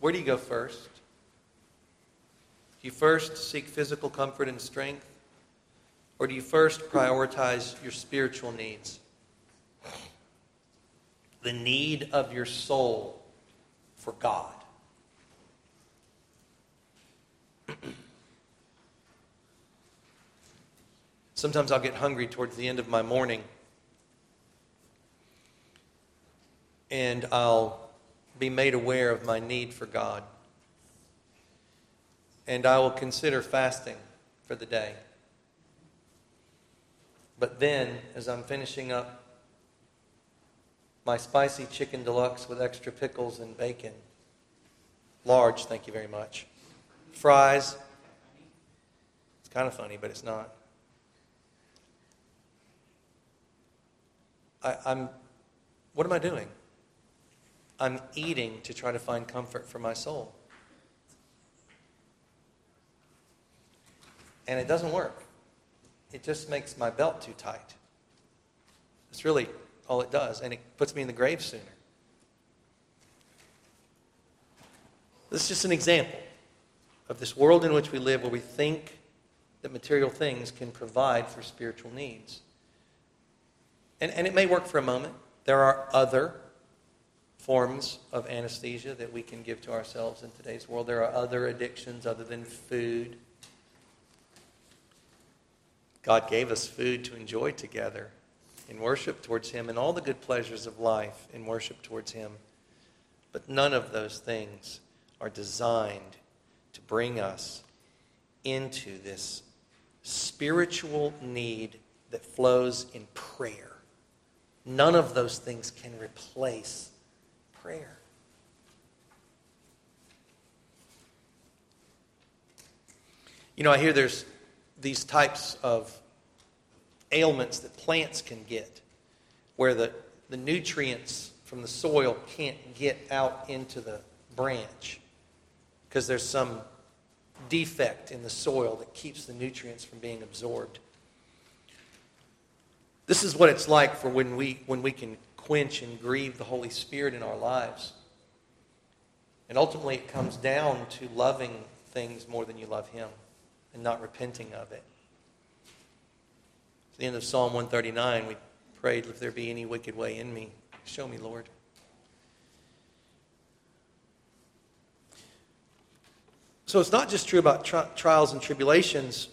where do you go first? Do you first seek physical comfort and strength? Or do you first prioritize your spiritual needs? The need of your soul for God. (clears throat) Sometimes I'll get hungry towards the end of my morning and I'll be made aware of my need for God. And I will consider fasting for the day. But then, as I'm finishing up my spicy chicken deluxe with extra pickles and bacon, large, thank you very much, fries, it's kind of funny, but it's not. I, am what am I doing? I'm eating to try to find comfort for my soul. And it doesn't work. It just makes my belt too tight. That's really all it does. And it puts me in the grave sooner. This is just an example of this world in which we live where we think that material things can provide for spiritual needs. And, and it may work for a moment. There are other forms of anesthesia that we can give to ourselves in today's world. There are other addictions other than food. God gave us food to enjoy together in worship towards Him and all the good pleasures of life in worship towards Him. But none of those things are designed to bring us into this spiritual need that flows in prayer. None of those things can replace prayer. You know, I hear there's these types of ailments that plants can get where the, the nutrients from the soil can't get out into the branch because there's some defect in the soil that keeps the nutrients from being absorbed. This is what it's like for when we, when we can quench and grieve the Holy Spirit in our lives. And ultimately, it comes down to loving things more than you love Him and not repenting of it. At the end of Psalm 139, we prayed, If there be any wicked way in me, show me, Lord. So it's not just true about tri- trials and tribulations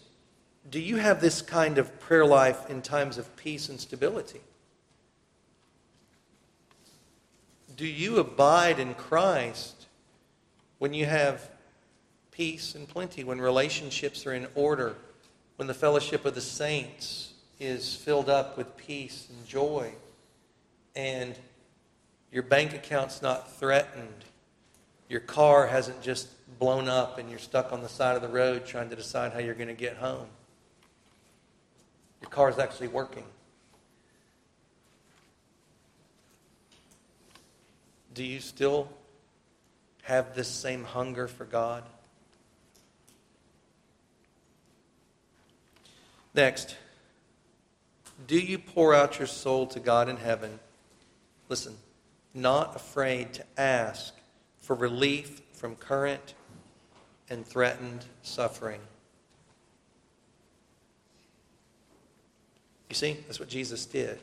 do you have this kind of prayer life in times of peace and stability? Do you abide in Christ when you have peace and plenty, when relationships are in order, when the fellowship of the saints is filled up with peace and joy, and your bank account's not threatened, your car hasn't just blown up, and you're stuck on the side of the road trying to decide how you're going to get home? Your car is actually working. Do you still have this same hunger for God? Next, do you pour out your soul to God in heaven? Listen, not afraid to ask for relief from current and threatened suffering. You see, that's what Jesus did.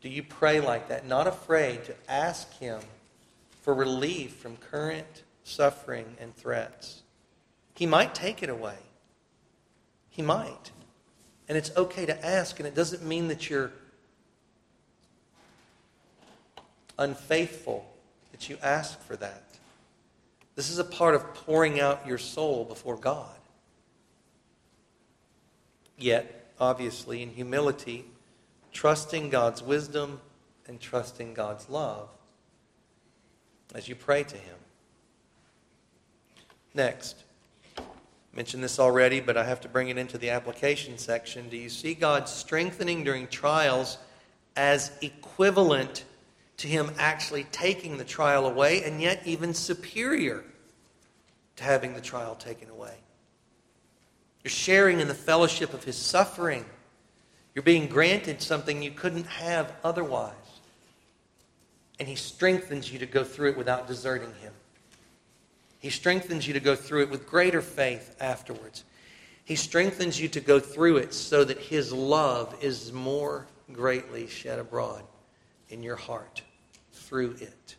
Do you pray like that? Not afraid to ask Him for relief from current suffering and threats. He might take it away. He might. And it's okay to ask, and it doesn't mean that you're unfaithful that you ask for that. This is a part of pouring out your soul before God. Yet, obviously, in humility, trusting God's wisdom and trusting God's love as you pray to Him. Next, I mentioned this already, but I have to bring it into the application section. Do you see God strengthening during trials as equivalent to Him actually taking the trial away, and yet even superior to having the trial taken away? You're sharing in the fellowship of His suffering. You're being granted something you couldn't have otherwise. And He strengthens you to go through it without deserting Him. He strengthens you to go through it with greater faith afterwards. He strengthens you to go through it so that His love is more greatly shed abroad in your heart through it.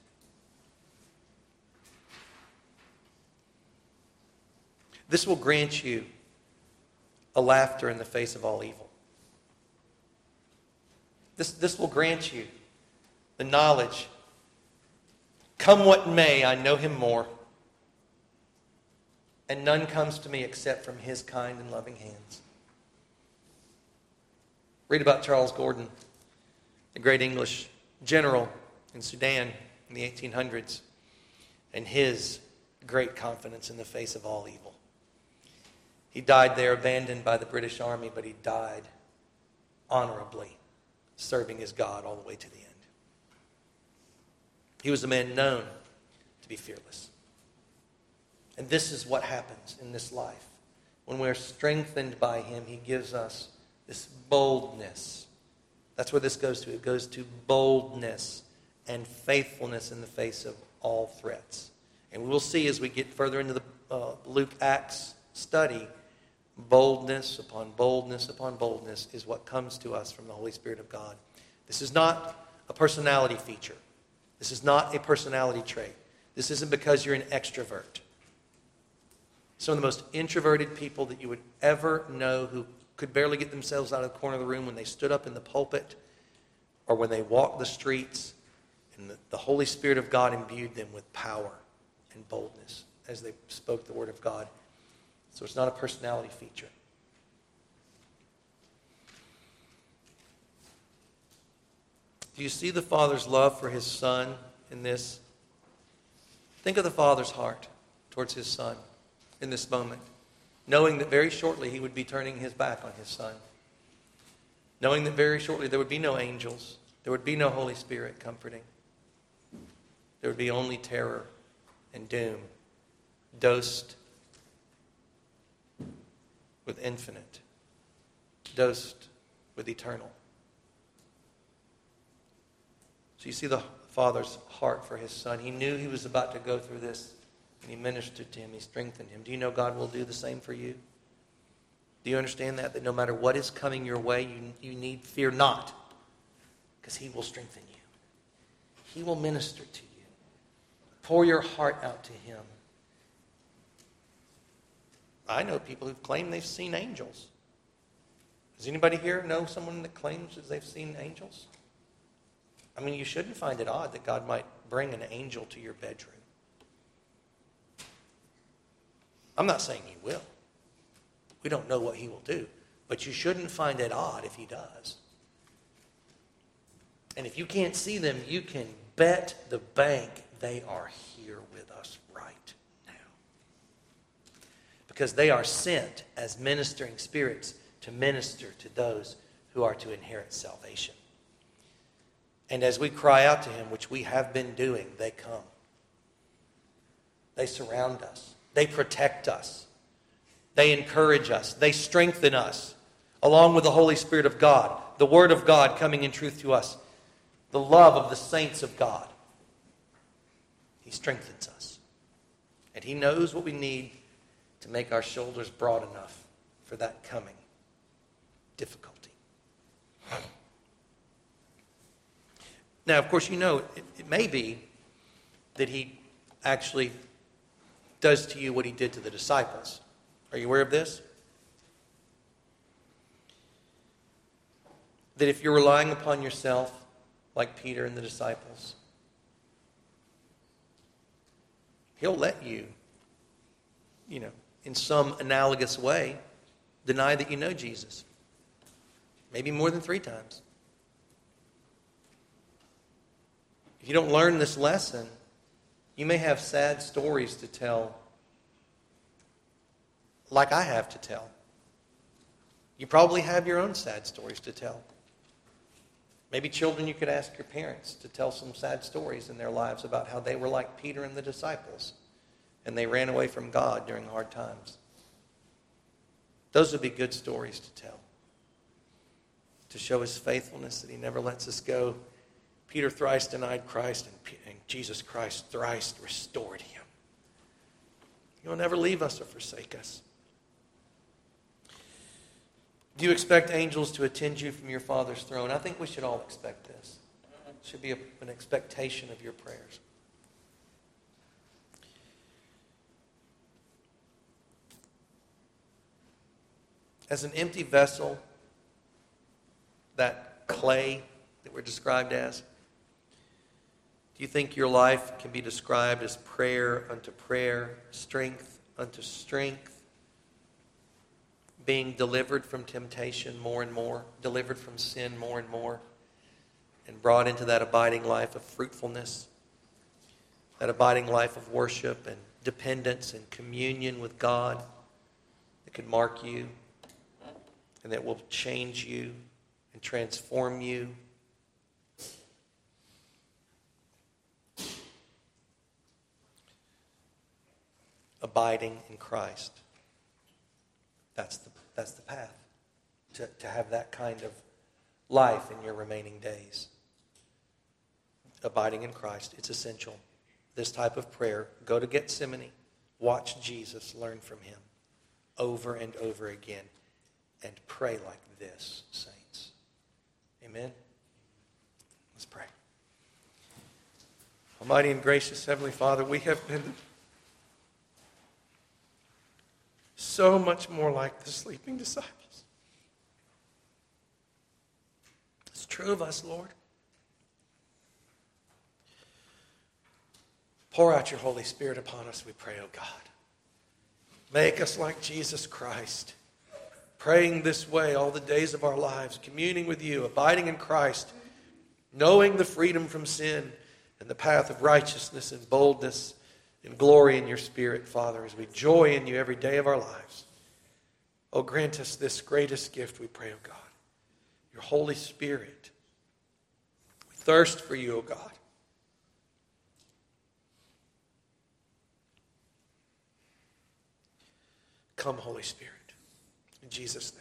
This will grant you a laughter in the face of all evil. This, this will grant you the knowledge come what may, I know him more and none comes to me except from his kind and loving hands. Read about Charles Gordon, the great English general in Sudan in the 1800s, and his great confidence in the face of all evil. He died there abandoned by the British Army, but he died honorably, serving his God all the way to the end. He was a man known to be fearless. And this is what happens in this life. When we're strengthened by Him, He gives us this boldness. That's where this goes to. It goes to boldness and faithfulness in the face of all threats. And we will see as we get further into the uh, Luke Acts study, boldness upon boldness upon boldness is what comes to us from the Holy Spirit of God. This is not a personality feature. This is not a personality trait. This isn't because you're an extrovert some of the most introverted people that you would ever know who could barely get themselves out of the corner of the room when they stood up in the pulpit or when they walked the streets. And the, the Holy Spirit of God imbued them with power and boldness as they spoke the Word of God. So it's not a personality feature. Do you see the Father's love for his Son in this? Think of the Father's heart towards his Son in this moment, knowing that very shortly he would be turning his back on his son, knowing that very shortly there would be no angels, there would be no Holy Spirit comforting, there would be only terror and doom, dosed with infinite, dosed with eternal. So you see the Father's heart for his son. He knew he was about to go through this and he ministered to him, he strengthened him. Do you know God will do the same for you? Do you understand that? That no matter what is coming your way, you, you need fear not, because he will strengthen you. He will minister to you. Pour your heart out to him. I know people who've claimed they've seen angels. Does anybody here know someone that claims that they've seen angels? I mean, you shouldn't find it odd that God might bring an angel to your bedroom. I'm not saying he will. We don't know what he will do. But you shouldn't find it odd if he does. And if you can't see them, you can bet the bank they are here with us right now. Because they are sent as ministering spirits to minister to those who are to inherit salvation. And as we cry out to him, which we have been doing, they come. They surround us. They protect us. They encourage us. They strengthen us, along with the Holy Spirit of God, the Word of God coming in truth to us, the love of the saints of God. He strengthens us. And He knows what we need to make our shoulders broad enough for that coming difficulty. Now, of course, you know it, it may be that He actually does to you what he did to the disciples. Are you aware of this? That if you're relying upon yourself, like Peter and the disciples, He'll let you, you know, in some analogous way, deny that you know Jesus. Maybe more than three times. If you don't learn this lesson, you may have sad stories to tell, like I have to tell. You probably have your own sad stories to tell. Maybe children, you could ask your parents to tell some sad stories in their lives about how they were like Peter and the disciples and they ran away from God during hard times. Those would be good stories to tell. To show his faithfulness that he never lets us go. Peter thrice denied Christ, and, Jesus Christ thrice restored him. He'll never leave us or forsake us. Do you expect angels to attend you from your Father's throne? I think we should all expect this. It should be a, an expectation of your prayers. As an empty vessel, that clay that we're described as, do you think your life can be described as prayer unto prayer, strength unto strength? being delivered from temptation more and more, delivered from sin more and more, and brought into that abiding life of fruitfulness, that abiding life of worship and dependence and communion with God that could mark you and that will change you and transform you. Abiding in Christ. That's the that's the path to, to have that kind of life in your remaining days. Abiding in Christ, it's essential. This type of prayer, go to Gethsemane, watch Jesus, learn from him over and over again, and pray like this, saints. Amen? Let's pray. Almighty and gracious Heavenly Father, we have been so much more like the sleeping disciples. It's true of us, Lord. Pour out your Holy Spirit upon us, we pray, O oh God. Make us like Jesus Christ, praying this way all the days of our lives, communing with you, abiding in Christ, knowing the freedom from sin and the path of righteousness and boldness and glory in your Spirit, Father, as we joy in you every day of our lives. Oh, grant us this greatest gift, we pray, oh God, your Holy Spirit. We thirst for you, oh God. Come, Holy Spirit. In Jesus' name.